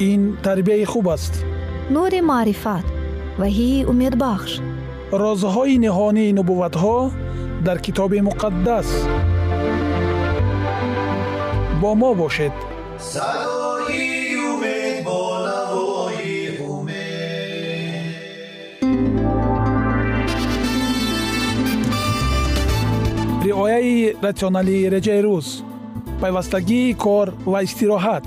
ин тарбияи хуб аст. Нури маърифат ваҳии умедбахш. Розҳои ниҳонии нубувватҳо дар китоби муқаддас. Бо мо бошед. Садои умед бо навои умед. Риояи ратсионалии реҷаи рӯз. Пайвастагии кор ва истироҳат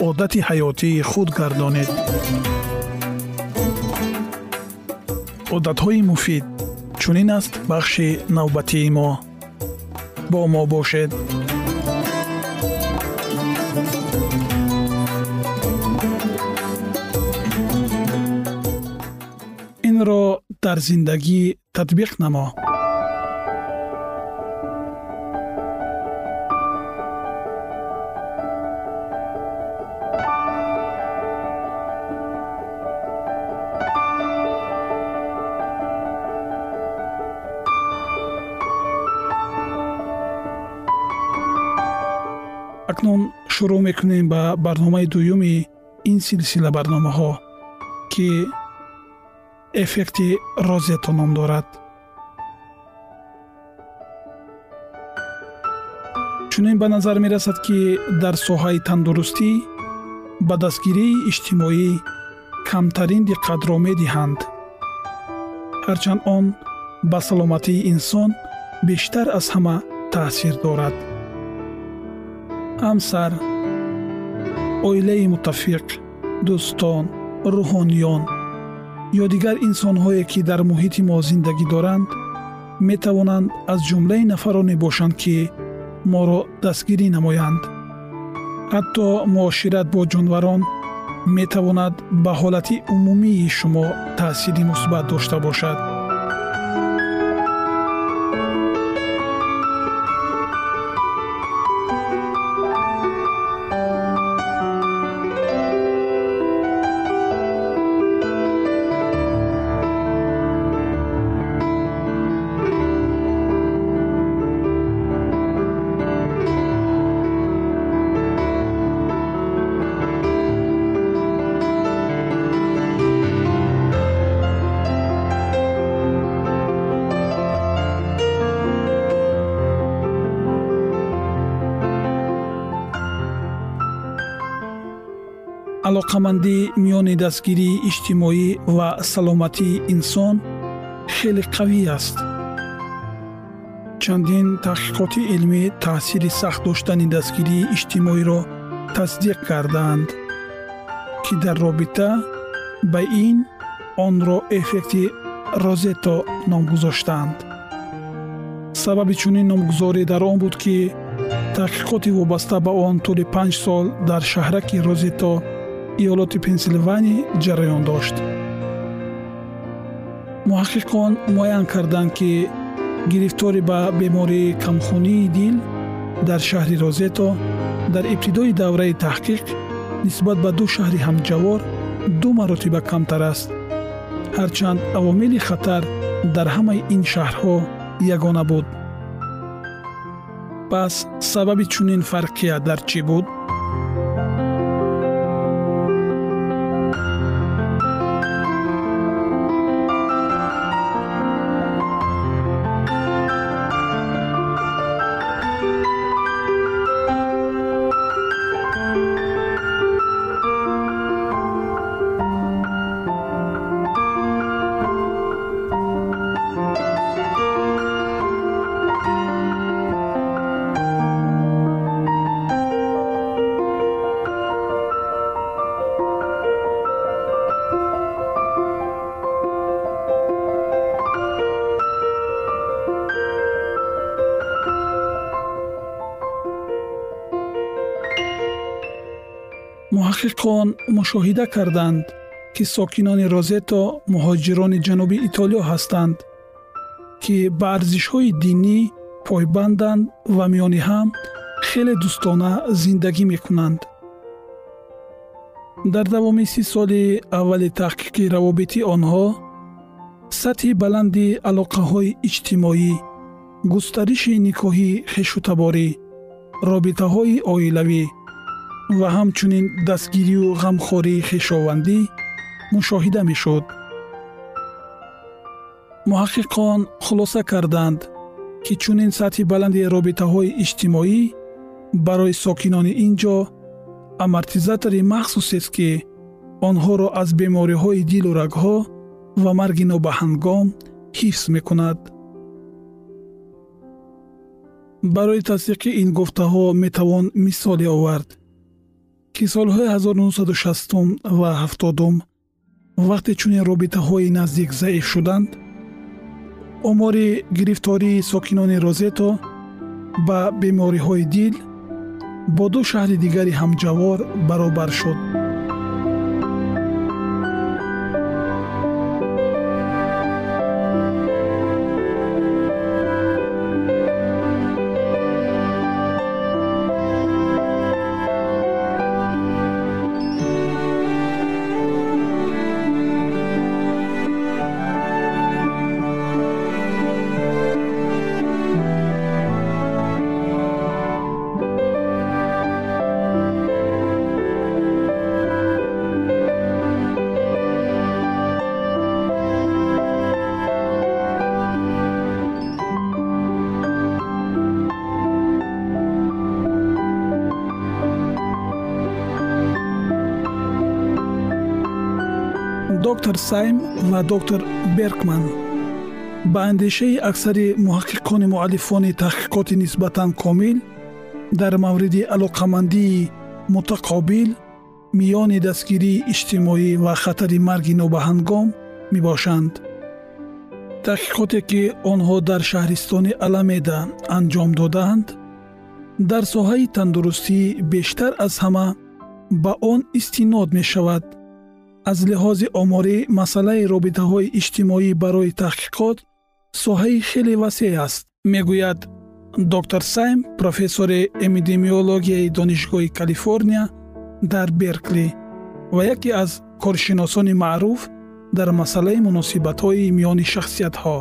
одати ҳаётии худ гардонед одатҳои муфид чунин аст бахши навбатии мо? Бо мо бошед. Инро дар зиндагӣ татбиқ намо шурӯъ мекунем ба барномаи дуюми ин силсила барномаҳо ки эффекти розето ном дорад. Чунин ба назар мерасад ки дар соҳаи тандурустӣ ба дастгирии иҷтимоӣ камтарин диққатро медиҳанд. Ҳарчанд он ба саломатии инсон бештар аз ҳама таъсир дорад ҳамсар оилаи муттафиқ дӯстон рӯҳониён ё дигар инсонҳое ки дар муҳити мо зиндагӣ доранд метавонанд аз ҷумлаи нафароне бошанд ки моро дастгирӣ намоянд ҳатто муошират бо ҷонварон метавонад ба ҳолати умумии шумо таъсири мусбат дошта бошад алоқамандӣ миёни дастгирии иҷтимоӣ ва саломатии инсон хеле қавӣ аст. Чандин таҳқиқоти илмӣ таъсири сахт доштани дастгирии иҷтимоиро тасдиқ кардаанд ки дар робита ба ин онро эффекти розето ном гузоштаанд сабаби чунин номгузорӣ дар он буд ки таҳқиқоти вобаста ба он тӯли панҷ сол дар шаҳраки розето иёлоти пенсилвания ҷараён дошт. Муҳаққиқон муайян карданд ки гирифторӣ ба бемории камхунии дил дар шаҳри розето дар ибтидои давраи таҳқиқ нисбат ба ду шаҳри ҳамҷавор ду маротиба камтар аст. Ҳарчанд авомили хатар дар ҳамаи ин шаҳрҳо ягона буд. Пас сабаби чунин фарқия дар чӣ буд муҳаққиқон мушоҳида карданд ки сокинони розето муҳоҷирони ҷануби итолиё ҳастанд ки ба арзишҳои динӣ пойбанданд ва миёни ҳам хеле дӯстона зиндагӣ мекунанд. Дар давоми си соли аввали таҳқиқи равобити онҳо сатҳи баланди алоқаҳои иҷтимоӣ густариши никоҳӣ хешутаборӣ робитаҳои оилавӣ ва ҳамчунин дастгирию ғамхории хешовандӣ мушоҳида мешуд. муҳаққиқон хулоса карданд ки чунин сатҳи баланди робитаҳои иҷтимоӣ барои сокинони ин ҷо амортизатори махсусест ки онҳоро аз бемориҳои дилу рагҳо ва марги нобаҳангом ҳифз мекунад. барои тасдиқи ин гуфтаҳо метавон мисоле овард ки солҳои 1960 ва 70 вақте чунин робитаҳои наздик заиф шуданд омори гирифтории сокинони розето ба бемориҳои дил бо ду шаҳри дигари ҳамҷавор баробар шуд доктор сайм ва доктор беркман ба андешаи аксари муҳаққиқони муаллифони таҳқиқоти нисбатан комил дар мавриди алоқамандии мутақобил миёни дастгирии иҷтимоӣ ва хатари марги нобаҳангом мебошанд таҳқиқоте ки онҳо дар шаҳристони аламеда анҷом доданд дар соҳаи тандурустӣ бештар аз ҳама ба он истинод мешавад аз лиҳози оморӣ масъалаи робитаҳои иҷтимоӣ барои таҳқиқот соҳаи хеле васеъ аст мегӯяд доктор сайм профессори эпидемиологияи донишгоҳи калифорния дар беркли ва яке аз коршиносони маъруф дар масъалаи муносибатҳои миёни шахсиятҳо.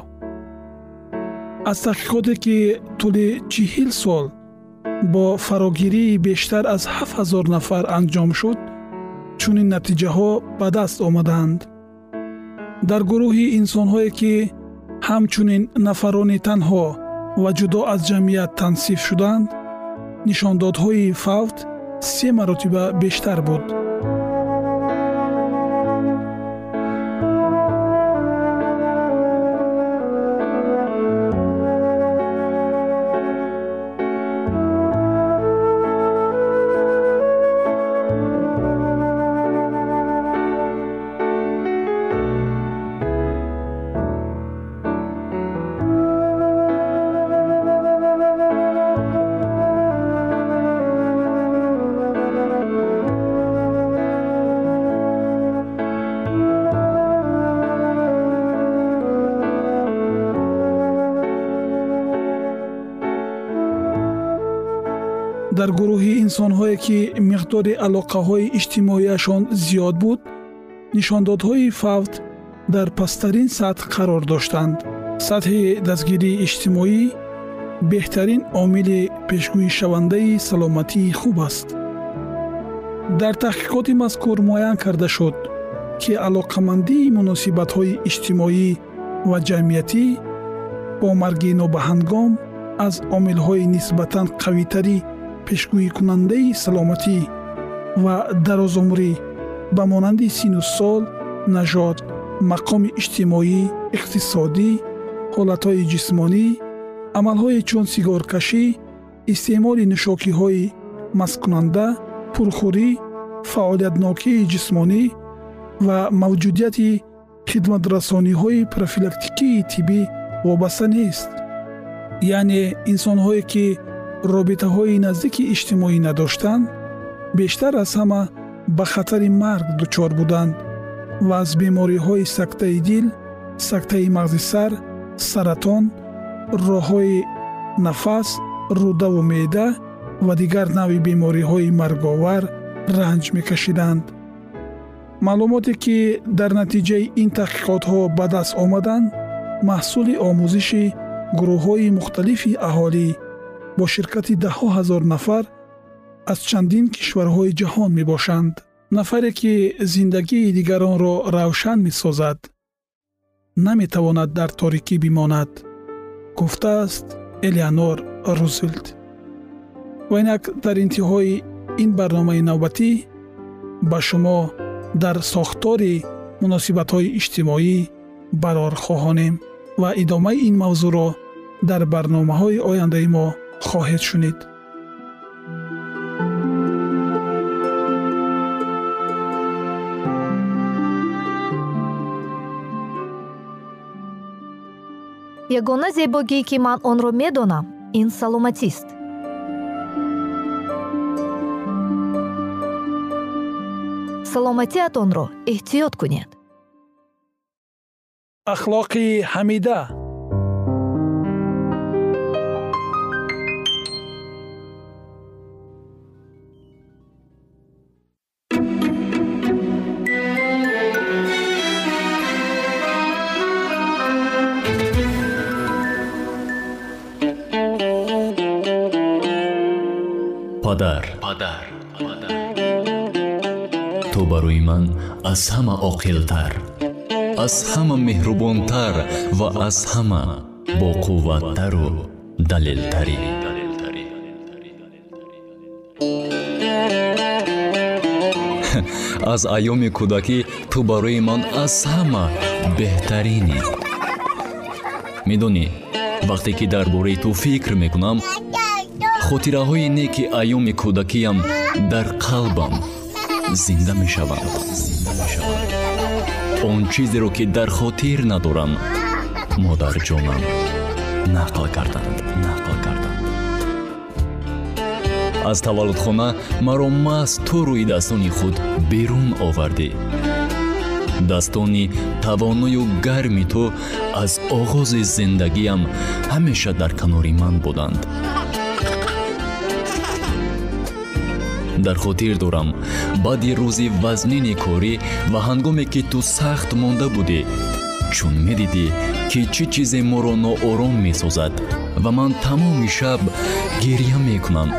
Аз таҳқиқоте ки тӯли чиҳил сол бо фарогирии бештар аз ҳафт ҳазор нафар анҷом шуд чунин натиҷаҳо ба даст омаданд. Дар гурӯҳи инсонҳое ки ҳамчунин нафарони танҳо ва ҷудо аз ҷамъият тансиф шуданд нишондодҳои фавт се маротиба бештар буд дар гурӯҳи инсонҳое ки миқдори алоқаҳои иҷтимоияшон зиёд буд нишондодҳои фавт дар пасттарин сатҳ қарор доштанд. Сатҳи дастгирии иҷтимоӣ беҳтарин омили пешгӯишавандаи саломатии хуб аст. Дар таҳқиқоти мазкур муайян карда шуд ки алоқамандии муносибатҳои иҷтимоӣ ва ҷамъиятӣ бо марги нобаҳангом аз омилҳои нисбатан қавитари пешгӯикунандаи саломатӣ ва дарозумрӣ ба монанди сину сол нажод мақоми иҷтимоӣ иқтисодӣ ҳолатҳои ҷисмонӣ амалҳое чун сигоркашӣ истеъмоли нӯшокиҳои масткунанда пурхӯрӣ фаъолиятнокии ҷисмонӣ ва мавҷудияти хидматрасониҳои профилактикии тиббӣ вобаста нест. Яъне инсонҳое ки робитаҳои наздики иҷтимоӣ надоштанд бештар аз ҳама ба хатари марг дучор буданд ва аз бемориҳои сактаи дил сактаи мағзи сар саратон роҳҳои нафас рӯдаву меъда ва дигар навъи бемориҳои марговар ранҷ мекашиданд. Маълумоте ки дар натиҷаи ин таҳқиқотҳо ба даст омаданд маҳсули омӯзиши гурӯҳҳои мухталифи аҳолӣ бо ширкати даҳҳо ҳазор нафар аз чандин кишварҳои ҷаҳон мебошанд. Нафаре ки зиндагии дигаронро равшан месозад наметавонад дар торикӣ бимонад гуфтааст элеонор рузелт ва инак дар интиҳои ин барномаи навбатӣ ба шумо дар сохтори муносибатҳои иҷтимоӣ барор хоҳонем ва идомаи ин мавзӯъро дар барномаҳои ояндаи мо хоҳед шунид. Ягона зебогӣ ки ман онро медонам ин саломатист. Саломатиатонро эҳтиёт кунед. Ахлоқи ҳамида аз ҳама оқилтар аз ҳама меҳрубонтар ва аз ҳама боқувваттару далелтарӣ. Аз айёми кӯдакӣ ту барои ман аз ҳама беҳтаринӣ медонӣ вақте ки дар бораи ту фикр мекунам хотираҳои неки айёми кӯдакиам дар қалбам зинда мешаванд он чизеро ки дар хотир надорам. Модарҷонам нақл карданд нақл карданд аз таваллудхона маро маст ту рӯи дастони худ берун овардӣ. Дастони тавоною гарми ту аз оғози зиндагиам ҳамеша дар канори ман буданд дар хотир дорам. Баъди рӯзи вазнини корӣ ва ҳангоме ки ту сахт монда будӣ чун медидӣ ки чӣ чизе моро ноором месозад ва ман тамоми шаб гирья мекунам.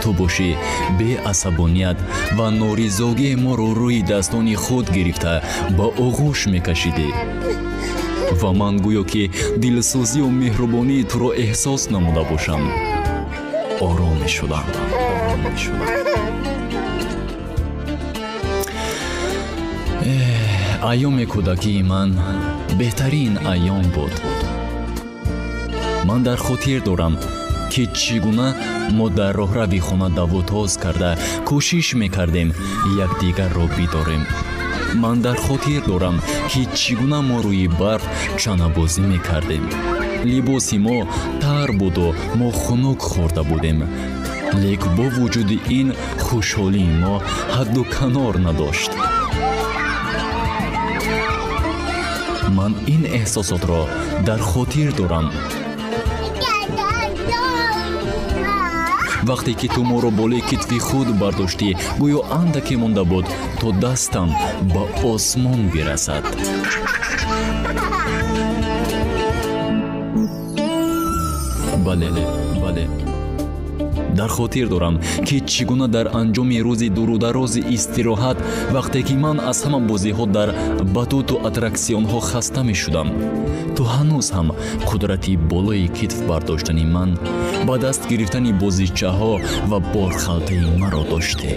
Ту бошӣ беасабоният ва норизогии моро рӯи дастони худ гирифта ба оғӯш мекашидӣ. Ва ман гӯё ки дилсӯзию меҳрубонии туро эҳсос намуда бошам ором мешудам айёми кӯдакии ман беҳтарин айём буд. Ман дар хотир дорам ки чӣ гуна мо дар роҳрави хона давутоз карда кӯшиш мекардем якдигарро бидорем. Ман дар хотир дорам ки чӣ гуна мо рӯи барф чанабозӣ мекардем либоси мо тар буду мо хунук хӯрда будем. Лек бо вуҷуди ин хушҳолии мо ҳадду канор надошт. Ман ин эҳсосотро дар хотир дорам. Вақте ки ту моро болои китфи худ бардоштӣ гӯё андаке монда буд то дастам ба осмон бирасад бале бале дар хотир дорам ки чӣ гуна дар анҷоми рӯзи дурударози истироҳат вақте ки ман аз ҳама бозиҳо дар батуту аттраксионҳо хаста мешудам. Ту ҳанӯз ҳам қудрати болои китф бардоштани ман ба даст гирифтани бозичаҳо ва борхалтаи маро доштӣ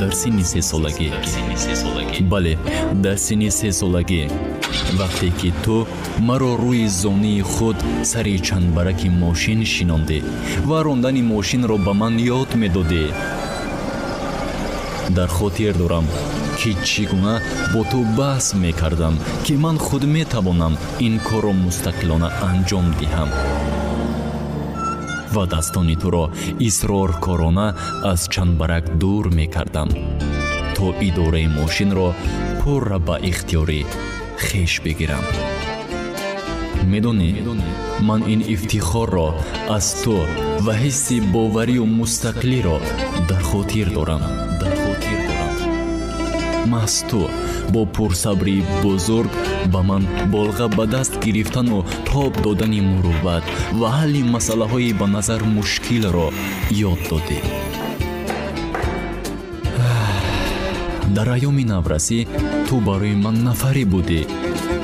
дар синни сесолагӣ бале дар синни сесолагӣ вақте ки ту маро рӯи зонии худ сари чандбараки мошин шинондӣ ва рондани мошинро ба ман ёд медодӣ. Дар хотир дорам ки чӣ гуна бо ту баҳс мекардам ки ман худ метавонам ин корро мустақилона анҷом диҳам. Вадастони туро исроркорона аз чандбарак дур мекардам. То идораи мошинро пурра ба ихтиёрӣ хеш бигирам. Медонӣ ман ин ифтихорро аз ту ва ҳисси боварию мустақилиро дар хотир дорам. Дар хотир дорам. Маҳз ту бо пурсабри бузург ба ман болға ба даст гирифтану тоб додани мурувват ва ҳалли масъалаҳои ба назар мушкилро ёд додӣ дар айёми наврасӣ ту барои ман нафаре будӣ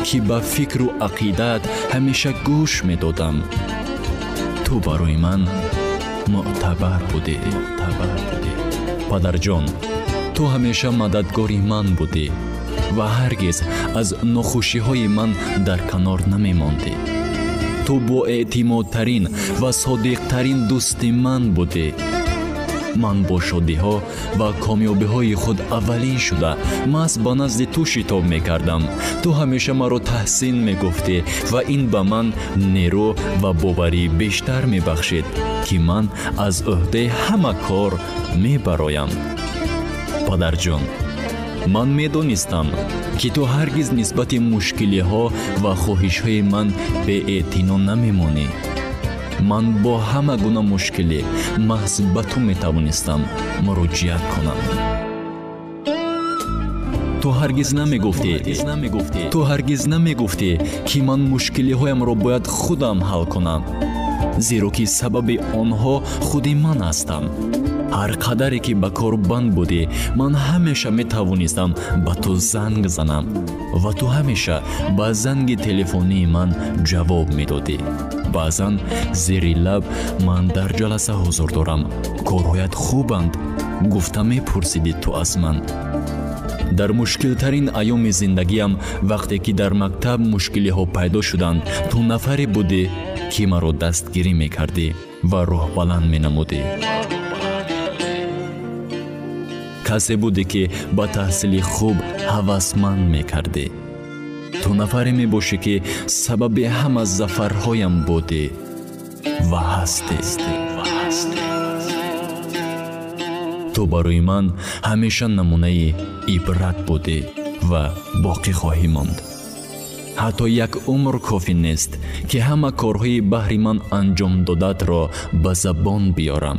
ки ба фикру ақидаат ҳамеша гӯш медодам. Ту барои ман мӯътабар будӣ падарҷон ту ҳамеша мададгори ман будӣ ва ҳаргиз аз нохушиҳои ман дар канор намемондӣ. Ту боэътимодтарин ва содиқтарин дӯсти ман будӣ ман бо шодиҳо ва комёбиҳои худ аввалин шуда. Маҳз ба назди ту шитоб мекардам. Ту ҳамеша маро таҳсин мегуфтӣ ва ин ба ман нерӯ ва боварӣ бештар мебахшид ки ман аз ӯҳдаи ҳама кор мебароям. Падарҷон ман медонистам ки ту ҳаргиз нисбати мушкилиҳо ва хоҳишҳои ман беэътино намемонӣ ман бо ҳама гуна мушкилӣ маҳз ба ту метавонистам муроҷиат кунам ту ҳаргиз намегуфтӣ. Ту ҳаргиз намегуфтӣ. Ки ман мушкилиҳоямро бояд худам ҳал кунам зеро ки сабаби онҳо худи ман ҳастам. Ҳар қадаре ки ба кор банд будӣ ман ҳамеша метавонистам ба ту занг занам ва ту ҳамеша ба занги телефонии ман ҷавоб медодӣ баъзан зери лаб ман дар ҷаласа ҳузур дорам. Корҳоят хубанд гуфта мепурсидӣ ту аз ман. Дар мушкилтарин айёми зиндагиам вақте ки дар мактаб мушкилиҳо пайдо шуданд ту нафаре будӣ ки маро дастгирӣ мекардӣ ва роҳбаланд менамудӣ. Касе будӣ ки ба таҳсили хуб ҳавасманд мекардӣ ту нафаре мебошӣ ки сабаби ҳама зафарҳоям будӣ ва ҳастӣ ту барои ман ҳамеша намунаи ибрат будӣ ва боқӣ хоҳӣ монд. Ҳатто як умр кофӣ нест ки ҳама корҳои баҳри ман анҷом додатро ба забон биёрам.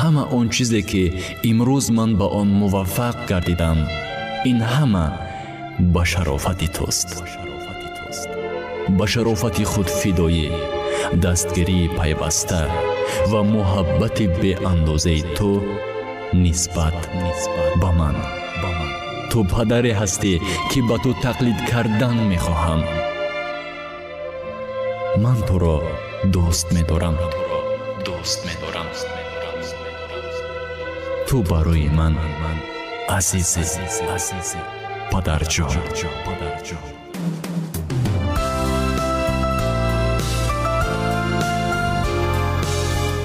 Ҳама он чизе ки имрӯз ман ба он муваффақ гардидам. Ин ҳама ба шарофати туст ба шарофати худфидоӣ дастгирии пайваста ва муҳаббати беандозаи ту нисбат ба ман. Ту падаре ҳастӣ ки ба ту тақлид кардан мехоҳам. Ман туро дӯст медорам. Ту барои ман азизе падарҷон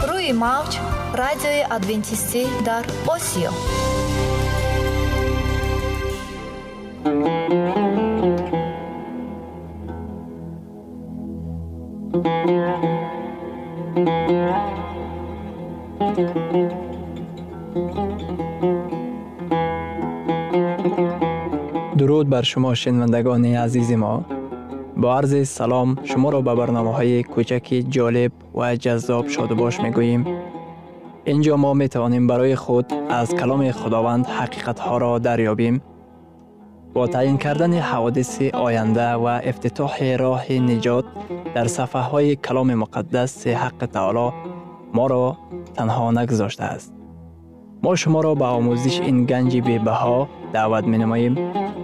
рӯи мавҷ радиои адвентистӣ дар осиё درود بر شما شنوندگان عزیز ما. با عرض سلام شما را به برنامه های کوچک جالب و جذاب شادباش می گوییم اینجا ما می توانیم برای خود از کلام خداوند حقیقت ها را دریابیم. با تعیین کردن حوادث آینده و افتتاح راه نجات در صفحه های کلام مقدس حق تعالی ما را تنها نگذاشته است. ما شما را به آموزش این گنج بی‌بها دعوت مینماییم.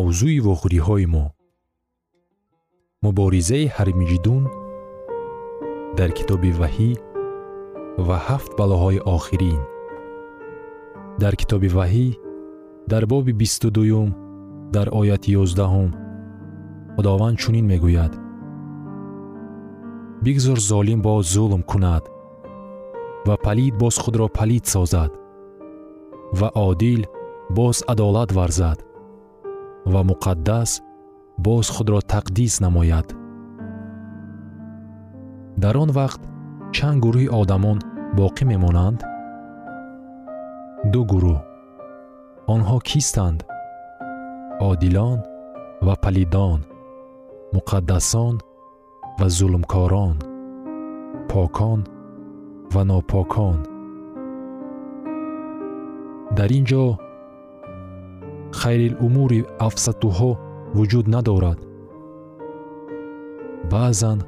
мавзӯи вохӯриҳои мо. Муборизаи ҳармиҷидун дар китоби ваҳӣ ва ҳафт балоҳои охирин. Дар китоби ваҳӣ дар боби бисту дуюм дар ояти ёздаҳум худованд чунин мегӯяд. Бигзор золим боз зулм кунад ва палид боз худро палид созад ва одил боз адолат варзад ва муқаддас боз худро тақдис намояд. Дар он вақт чанд гурӯҳи одамон боқӣ мемонанд? Ду гурӯҳ. Онҳо кистанд? Одилон ва палидон муқаддасон ва зулмкорон покон ва нопокон. Дар ин ҷо хайрилумури афсатуҳо вуҷуд надорад баъзан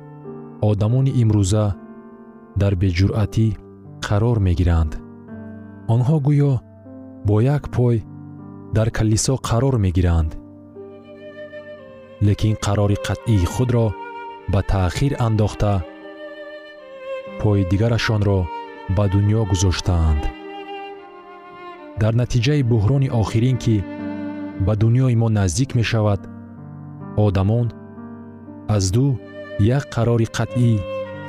одамони имрӯза дар беҷуръатӣ қарор мегиранд онҳо гӯё бо як пой дар калисо қарор мегиранд. Лекин қарори қатъии худро ба таъхир андохта пои дигарашонро ба дуньё гузоштаанд. Дар натиҷаи буҳрони охирин ки ба дуньёи мо наздик мешавад. Одамон аз ду як қарори қатъӣ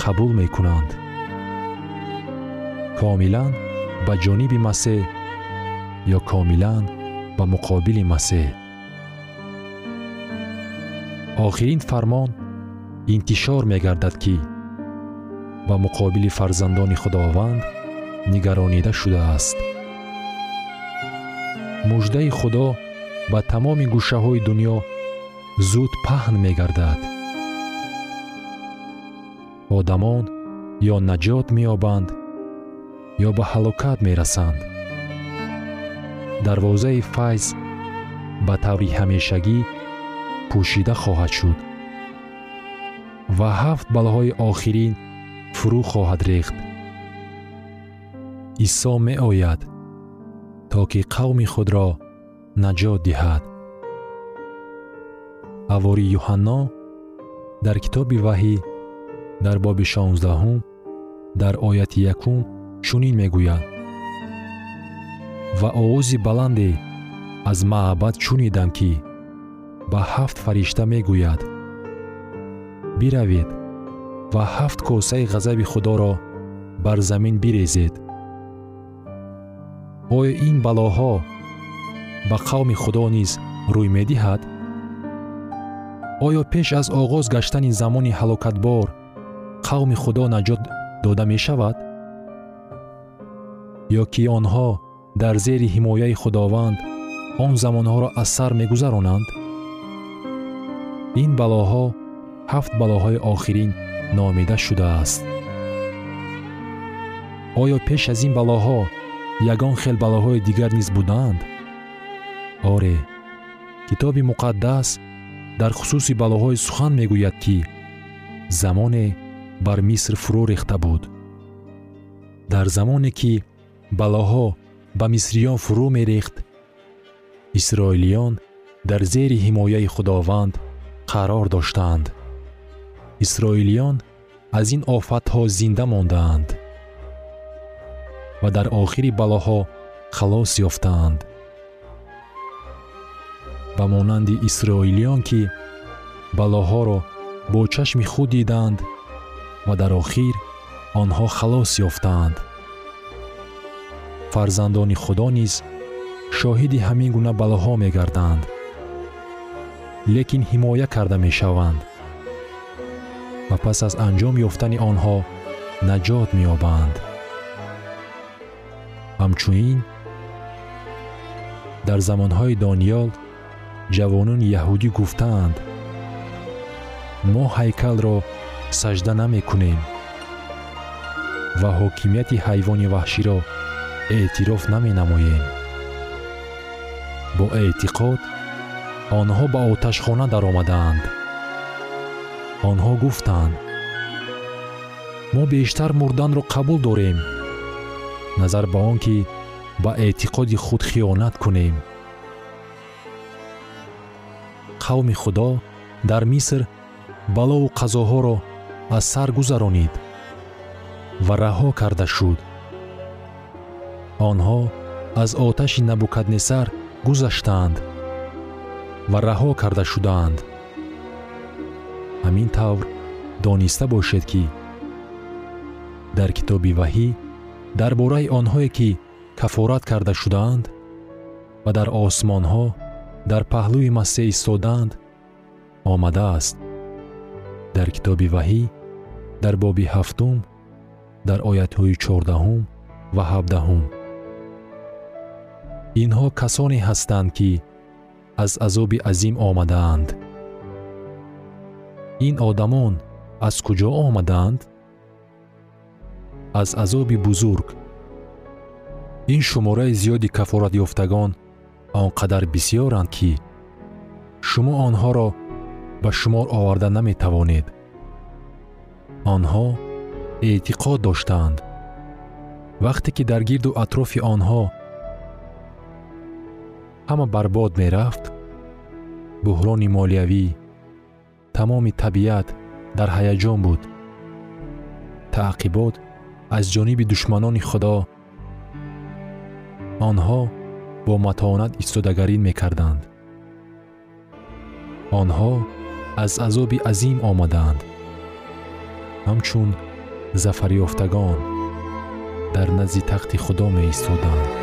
қабул мекунанд. Комилан ба ҷониби масеҳ ё комилан ба муқобили масеҳ. Охирин фармон интишор мегардад ки ба муқобили фарзандони худованд нигаронида шудааст. Муждаи худо ба тамоми гӯшаҳои дуньё зуд паҳн мегардад. Одамон ё наҷот меёбанд ё ба ҳалокат мерасанд. Дарвозаи файз ба таври ҳамешагӣ пӯшида хоҳад шуд ва ҳафт балоҳои охирин фурӯ хоҳад рехт. Исо меояд то ки қавми худро наҷот диҳад. Ҳавори юҳанно дар китоби ваҳӣ дар боби шонздаҳум дар ояти якум чунин мегӯяд. Ва овози баланде аз маъбад чунидам ки ба ҳафт фаришта мегӯяд. Биравед ва ҳафт косаи ғазаби худоро бар замин бирезед. Оё ин балоҳо ба қавми худо низ рӯй медиҳад? Оё пеш аз оғоз гаштани замони ҳалокатбор қавми худо наҷот дода мешавад? Ё ки онҳо дар зери ҳимояи худованд он замонҳоро аз сар мегузаронанд? Ин балоҳо ҳафт балоҳои охирин номида шудааст. Оё пеш аз ин балоҳо ягон хел балоҳои дигар низ будаанд оре китоби муқаддас дар хусуси балоҳои сухан мегӯяд ки замоне бар миср фурӯ рехта буд. Дар замоне ки балоҳо ба мисриён фурӯ мерехт исроилиён дар зери ҳимояи худованд қарор доштаанд. Исроилиён аз ин офатҳо зинда мондаанд ва дар охири балоҳо халос ёфтаанд ба монанди исроилиён ки балоҳоро бо чашми худ диданд ва дар охир онҳо халос ёфтаанд. Фарзандони худо низ шоҳиди ҳамин гуна балоҳо мегарданд лекин ҳимоя карда мешаванд ва пас аз анҷом ёфтани онҳо наҷот меёбанд. Ҳамчунин дар замонҳои дониёл ҷавонони яҳудӣ гуфтаанд мо ҳайкалро сажда намекунем ва ҳокимияти ҳайвони ваҳширо эътироф наменамоем. Бо эътиқод онҳо ба оташхона даромадаанд. Онҳо гуфтанд мо бештар мурданро қабул дорем назар ба он ки ба эътиқоди худ хиёнат кунем қавми худо дар миср балову қазоҳоро аз сар гузаронид ва раҳо карда шуд. Онҳо аз оташи набукаднесар гузаштаанд ва раҳо карда шудаанд. Ҳамин тавр дониста бошед ки дар китоби ваҳӣ дар бораи онҳое ки кафорат карда шудаанд ва дар осмонҳо дар паҳлӯи масеҳ истодаанд омадааст. Дар китоби ваҳӣ дар боби ҳафтум дар оятҳои чордаҳум ва ҳабдаҳум. Инҳо касоне ҳастанд ки аз азоби азим омадаанд. Ин одамон аз куҷо омадаанд? Аз азоби бузург. Ин шумораи зиёди кафоратёфтагон он қадар бисьёранд ки шумо онҳоро ба шумор оварда наметавонед. Онҳо эътиқод доштаанд. Вақте ки дар гирду атрофи онҳо ҳама барбод мерафт буҳрони молиявӣ тамоми табиат дар ҳаяҷон буд. Таъқибот аз ҷониби душманони худо. Онҳо бо матонат истодагарӣ мекарданд. Онҳо аз азоби азим омаданд. Ҳамчун зафарёфтагон дар назди тахти худо меистоданд